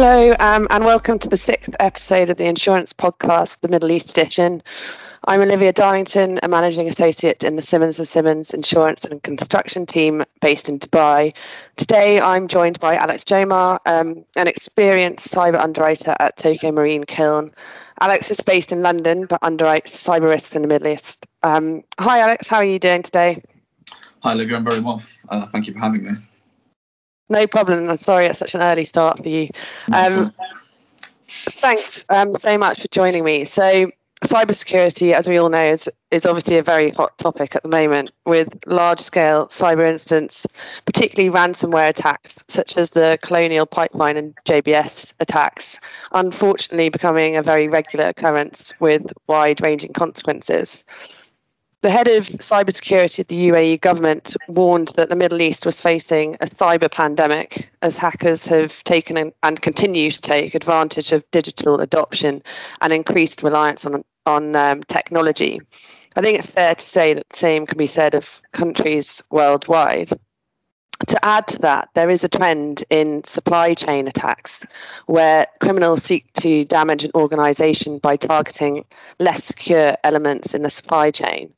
Hello, um, and welcome to the sixth episode of the Insurance Podcast, the Middle East edition. I'm Olivia Darlington, a managing associate in the Simmons Simmons Insurance and Construction team based in Dubai. Today, I'm joined by Alex Jomar, um, an experienced cyber underwriter at Tokio Marine Kiln. Alex is based in London but underwrites cyber risks in the Middle East. Um, hi, Alex. How are you doing today? Hi, Olivia. I'm very well. Uh, thank you for having me. No problem. I'm sorry it's such an early start for you. Um, thanks um, so much for joining me. So, cybersecurity, as we all know, is, is obviously a very hot topic at the moment with large scale cyber incidents, particularly ransomware attacks, such as the Colonial Pipeline and JBS attacks, unfortunately becoming a very regular occurrence with wide ranging consequences. The head of cybersecurity at the UAE government warned that the Middle East was facing a cyber pandemic as hackers have taken and continue to take advantage of digital adoption and increased reliance on, on um, technology. I think it's fair to say that the same can be said of countries worldwide to add to that, there is a trend in supply chain attacks where criminals seek to damage an organization by targeting less secure elements in the supply chain.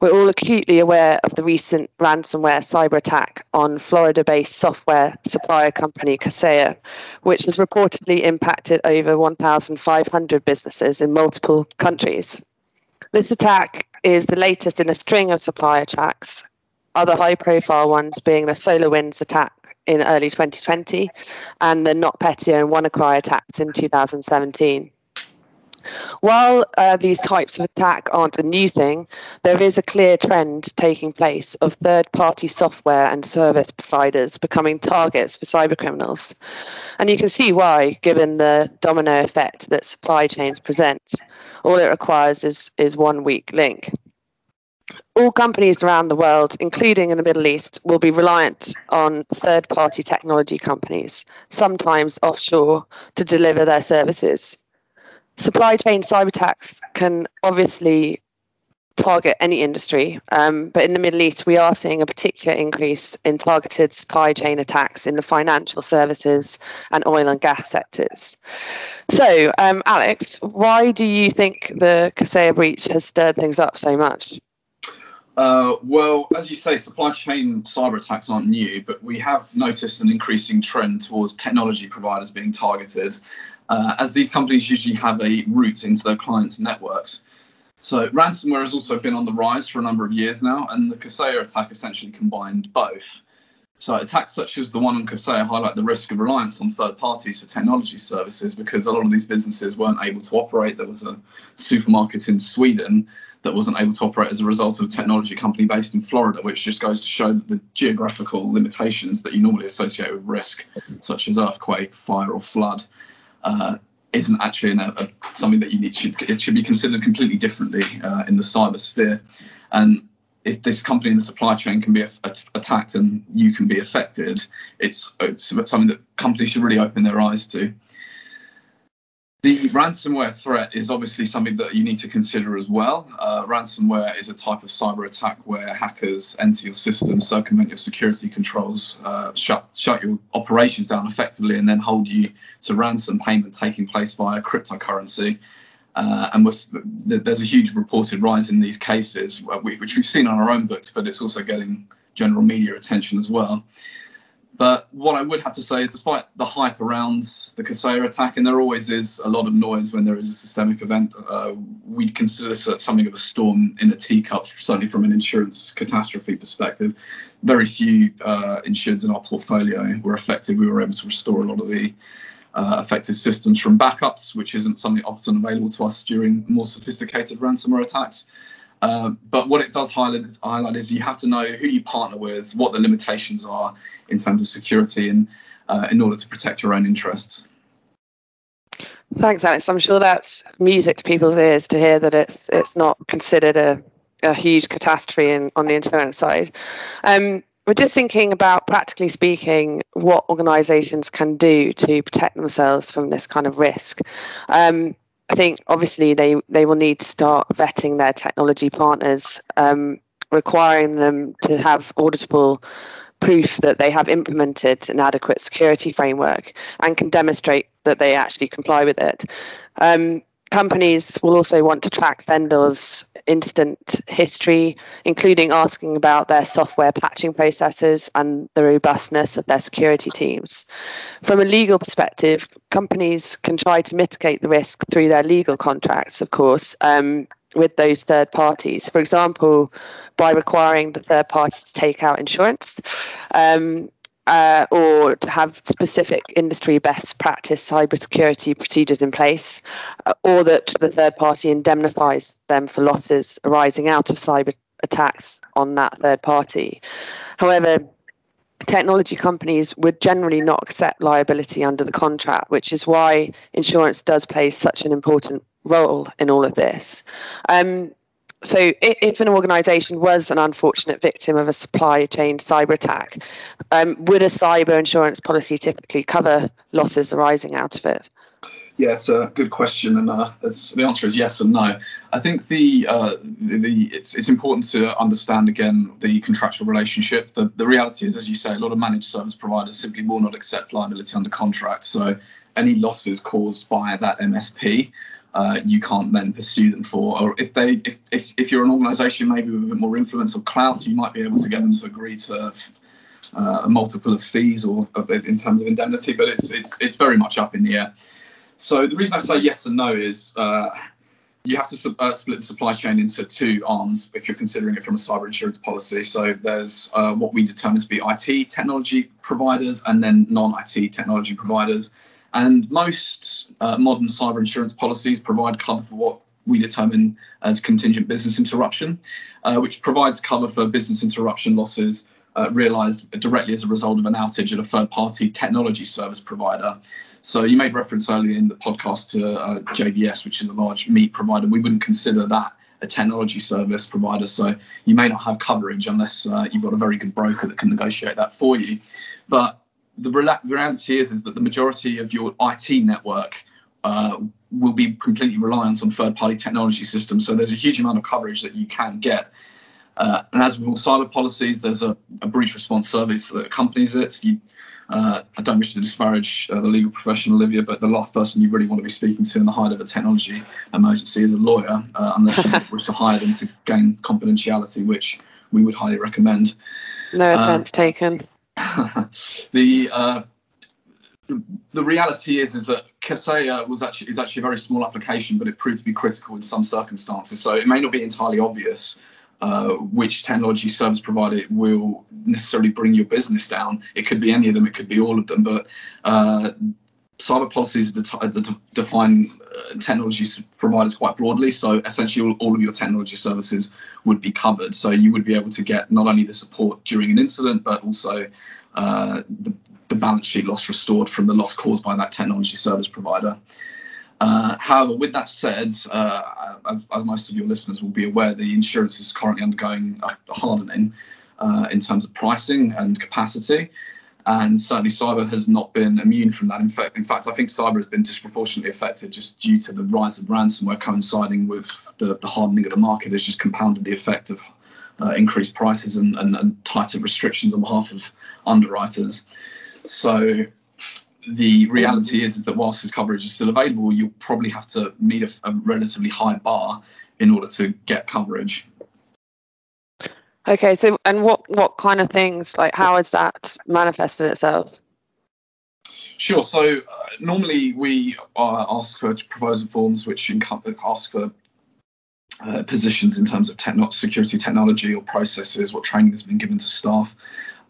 We're all acutely aware of the recent ransomware cyber attack on Florida based software supplier company Kaseya, which has reportedly impacted over 1,500 businesses in multiple countries. This attack is the latest in a string of supply attacks other high profile ones being the SolarWinds attack in early 2020 and the NotPetya and WannaCry attacks in 2017. While uh, these types of attack aren't a new thing, there is a clear trend taking place of third party software and service providers becoming targets for cybercriminals. And you can see why, given the domino effect that supply chains present. All it requires is, is one weak link all companies around the world, including in the Middle East, will be reliant on third party technology companies, sometimes offshore, to deliver their services. Supply chain cyber attacks can obviously target any industry, um, but in the Middle East, we are seeing a particular increase in targeted supply chain attacks in the financial services and oil and gas sectors. So, um, Alex, why do you think the Kaseya breach has stirred things up so much? Uh, well, as you say, supply chain cyber attacks aren't new, but we have noticed an increasing trend towards technology providers being targeted, uh, as these companies usually have a route into their clients' networks. So, ransomware has also been on the rise for a number of years now, and the Kaseya attack essentially combined both. So, attacks such as the one on Kaseya highlight the risk of reliance on third parties for technology services because a lot of these businesses weren't able to operate. There was a supermarket in Sweden that wasn't able to operate as a result of a technology company based in Florida, which just goes to show that the geographical limitations that you normally associate with risk, such as earthquake, fire, or flood. Uh, isn't actually a, a, something that you need should it should be considered completely differently uh, in the cyber sphere and if this company in the supply chain can be a, a, attacked and you can be affected it's, it's something that companies should really open their eyes to the ransomware threat is obviously something that you need to consider as well. Uh, ransomware is a type of cyber attack where hackers enter your system, circumvent your security controls, uh, shut shut your operations down effectively, and then hold you to ransom payment taking place via cryptocurrency. Uh, and there's a huge reported rise in these cases, uh, which we've seen on our own books, but it's also getting general media attention as well. But what I would have to say is, despite the hype around the Kaseya attack, and there always is a lot of noise when there is a systemic event, uh, we'd consider this something of a storm in a teacup, certainly from an insurance catastrophe perspective. Very few uh, insureds in our portfolio were affected. We were able to restore a lot of the uh, affected systems from backups, which isn't something often available to us during more sophisticated ransomware attacks. Uh, but what it does highlight is, highlight is, you have to know who you partner with, what the limitations are in terms of security, and uh, in order to protect your own interests. Thanks, Alex. I'm sure that's music to people's ears to hear that it's it's not considered a, a huge catastrophe in, on the insurance side. Um, we're just thinking about, practically speaking, what organisations can do to protect themselves from this kind of risk. Um, I think obviously they they will need to start vetting their technology partners, um, requiring them to have auditable proof that they have implemented an adequate security framework and can demonstrate that they actually comply with it. Um, companies will also want to track vendors' incident history, including asking about their software patching processes and the robustness of their security teams. From a legal perspective, companies can try to mitigate the risk through their legal contracts, of course. Um, with those third parties. For example, by requiring the third party to take out insurance. Um, uh, or to have specific industry best practice cybersecurity procedures in place, uh, or that the third party indemnifies them for losses arising out of cyber attacks on that third party. However, technology companies would generally not accept liability under the contract, which is why insurance does play such an important role in all of this. Um, so if an organization was an unfortunate victim of a supply chain cyber attack, um, would a cyber insurance policy typically cover losses arising out of it? Yeah, it's a good question, and uh, the answer is yes and no. I think the, uh, the, the, it's it's important to understand again the contractual relationship. The the reality is, as you say, a lot of managed service providers simply will not accept liability under contract. So any losses caused by that MSP uh, you can't then pursue them for. Or if they, if, if, if you're an organisation maybe with a bit more influence or clout, you might be able to get them to agree to uh, a multiple of fees or in terms of indemnity. But it's it's it's very much up in the air. So the reason I say yes and no is. Uh, you have to uh, split the supply chain into two arms if you're considering it from a cyber insurance policy. So there's uh, what we determine to be IT technology providers and then non-IT technology providers. And most uh, modern cyber insurance policies provide cover for what we determine as contingent business interruption, uh, which provides cover for business interruption losses uh, realized directly as a result of an outage at a third party technology service provider. So you made reference earlier in the podcast to uh, JBS, which is a large meat provider. We wouldn't consider that a technology service provider. So you may not have coverage unless uh, you've got a very good broker that can negotiate that for you. But the reality is is that the majority of your IT network uh, will be completely reliant on third-party technology systems. So there's a huge amount of coverage that you can get. Uh, and as with all cyber policies, there's a, a, breach response service that accompanies it. You, uh, I don't wish to disparage uh, the legal profession, Olivia, but the last person you really want to be speaking to in the height of a technology emergency is a lawyer, uh, unless you wish to hire them to gain confidentiality, which we would highly recommend. No offence taken. the, uh, the the reality is is that Kaseya was actually is actually a very small application, but it proved to be critical in some circumstances. So it may not be entirely obvious uh, which technology service provider will necessarily bring your business down. It could be any of them, it could be all of them, but uh, cyber policies define uh, technology providers quite broadly. So essentially, all, of your technology services would be covered. So you would be able to get not only the support during an incident, but also uh, the, the, balance sheet loss restored from the loss caused by that technology service provider. Uh, however, with that said, uh, as most of your listeners will be aware, the insurance is currently undergoing a hardening uh, in terms of pricing and capacity and certainly cyber has not been immune from that. In fact, in fact, I think cyber has been disproportionately affected just due to the rise of ransomware coinciding with the, the hardening of the market has just compounded the effect of uh, increased prices and, and, and, tighter restrictions on behalf of underwriters. So the reality is, is that whilst this coverage is still available, you'll probably have to meet a, a relatively high bar in order to get coverage. Okay, so and what what kind of things like how has that manifested itself? Sure. So uh, normally we uh, ask for proposal forms which ask for uh, positions in terms of techno- security technology or processes, what training has been given to staff.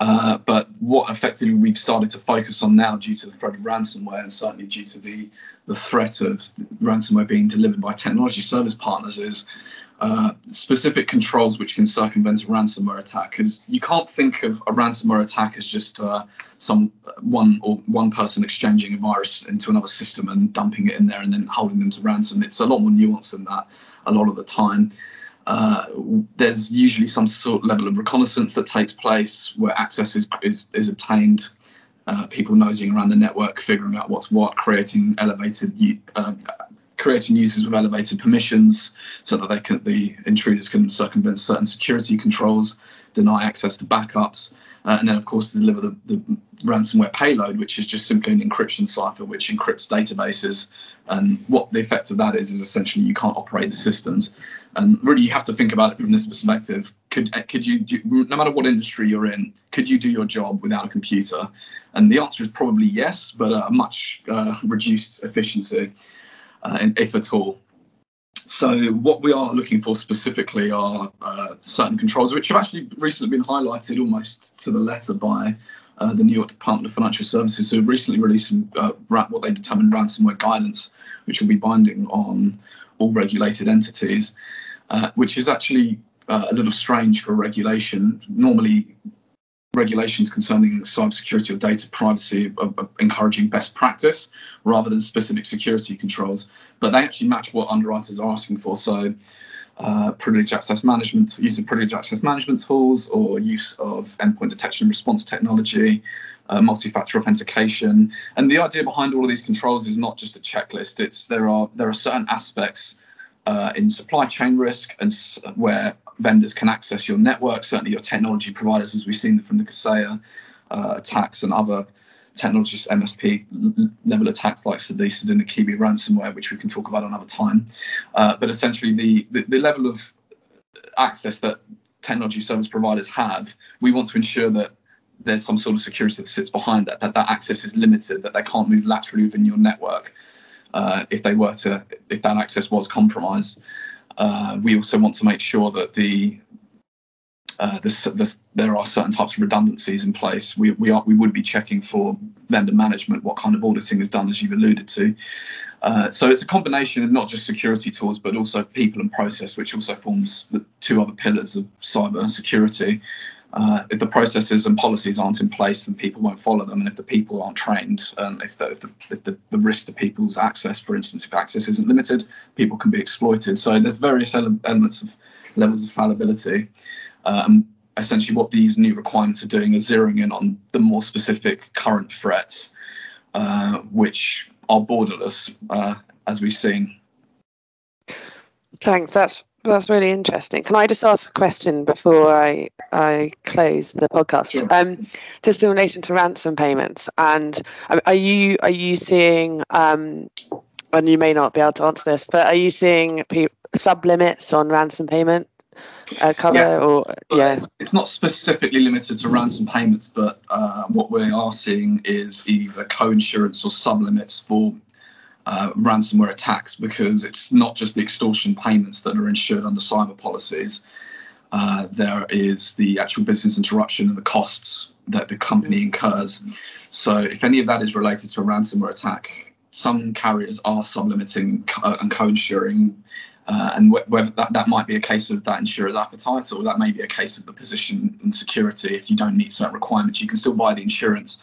Uh, but what effectively we've started to focus on now, due to the threat of ransomware, and certainly due to the the threat of ransomware being delivered by technology service partners, is uh, specific controls which can circumvent a ransomware attack. Because you can't think of a ransomware attack as just uh, some one or one person exchanging a virus into another system and dumping it in there and then holding them to ransom. It's a lot more nuanced than that. A lot of the time. Uh, there's usually some sort of level of reconnaissance that takes place where access is is, is obtained. Uh, people nosing around the network, figuring out what's what, creating elevated uh, creating users with elevated permissions so that they can the intruders can circumvent certain security controls, deny access to backups. uh, and then of course deliver the, the, ransomware payload, which is just simply an encryption cipher which encrypts databases. And what the effect of that is is essentially you can't operate the systems. And really, you have to think about it from this perspective. Could could you, do, no matter what industry you're in, could you do your job without a computer? And the answer is probably yes, but a much uh, reduced efficiency, uh, if at all. So what we are looking for specifically are uh, certain controls, which have actually recently been highlighted almost to the letter by uh, the New York Department of Financial Services, who have recently released some, uh, what they determine ransomware guidance, which will be binding on all regulated entities, uh, which is actually uh, a little strange for regulation. Normally, regulations concerning cybersecurity or data privacy are, are encouraging best practice rather than specific security controls, but they actually match what underwriters are asking for. So, uh, privileged access management, use of privileged access management tools, or use of endpoint detection and response technology, uh, multi-factor authentication. And the idea behind all of these controls is not just a checklist. It's there are there are certain aspects uh, in supply chain risk and where vendors can access your network, certainly your technology providers, as we've seen from the Kaseya uh, attacks and other technologies, MSP level attacks like the Sodinokibi ransomware, which we can talk about another time. Uh, but essentially, the, the, the level of access that technology service providers have, we want to ensure that there's some sort of security that sits behind that, that that access is limited, that they can't move laterally within your network uh, if they were to, if that access was compromised. Uh, we also want to make sure that the uh, this, this, there are certain types of redundancies in place. We, we, are, we would be checking for vendor management, what kind of auditing is done, as you've alluded to. Uh, so it's a combination of not just security tools, but also people and process, which also forms the two other pillars of cyber security. Uh, if the processes and policies aren't in place, then people won't follow them. And if the people aren't trained, and if, the, if, the, if the, the, risk to people's access, for instance, if access isn't limited, people can be exploited. So there's various ele- elements of levels of fallibility. Um, essentially, what these new requirements are doing is zeroing in on the more specific current threats, uh, which are borderless, uh, as we've seen. Thanks. That's that's really interesting. Can I just ask a question before I I close the podcast? Sure. Um, just in relation to ransom payments, and um, are you are you seeing um, and you may not be able to answer this, but are you seeing pe- sub limits on ransom payment uh, cover yeah. or yeah it's, it's, not specifically limited to ransom payments but uh, what we are seeing is either co-insurance or sub-limits for uh, ransomware attacks because it's not just the extortion payments that are insured under cyber policies. Uh, there is the actual business interruption and the costs that the company incurs. So if any of that is related to a ransomware attack some carriers are sub-limiting uh, and co-insuring uh, and wh- whether that, that might be a case of that insurer's appetite or that may be a case of the position and security. If you don't meet certain requirements, you can still buy the insurance,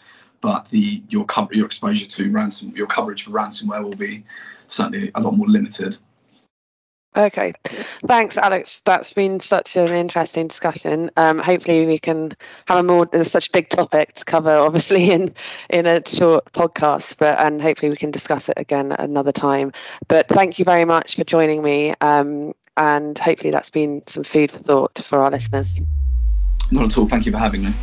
but the your cover your exposure to ransom your coverage for ransomware will be certainly a lot more limited. Okay, thanks, Alex. That's been such an interesting discussion. Um, hopefully, we can have a more. There's such a big topic to cover, obviously, in in a short podcast. But and hopefully, we can discuss it again another time. But thank you very much for joining me. Um, and hopefully, that's been some food for thought for our listeners. Not at all. Thank you for having me.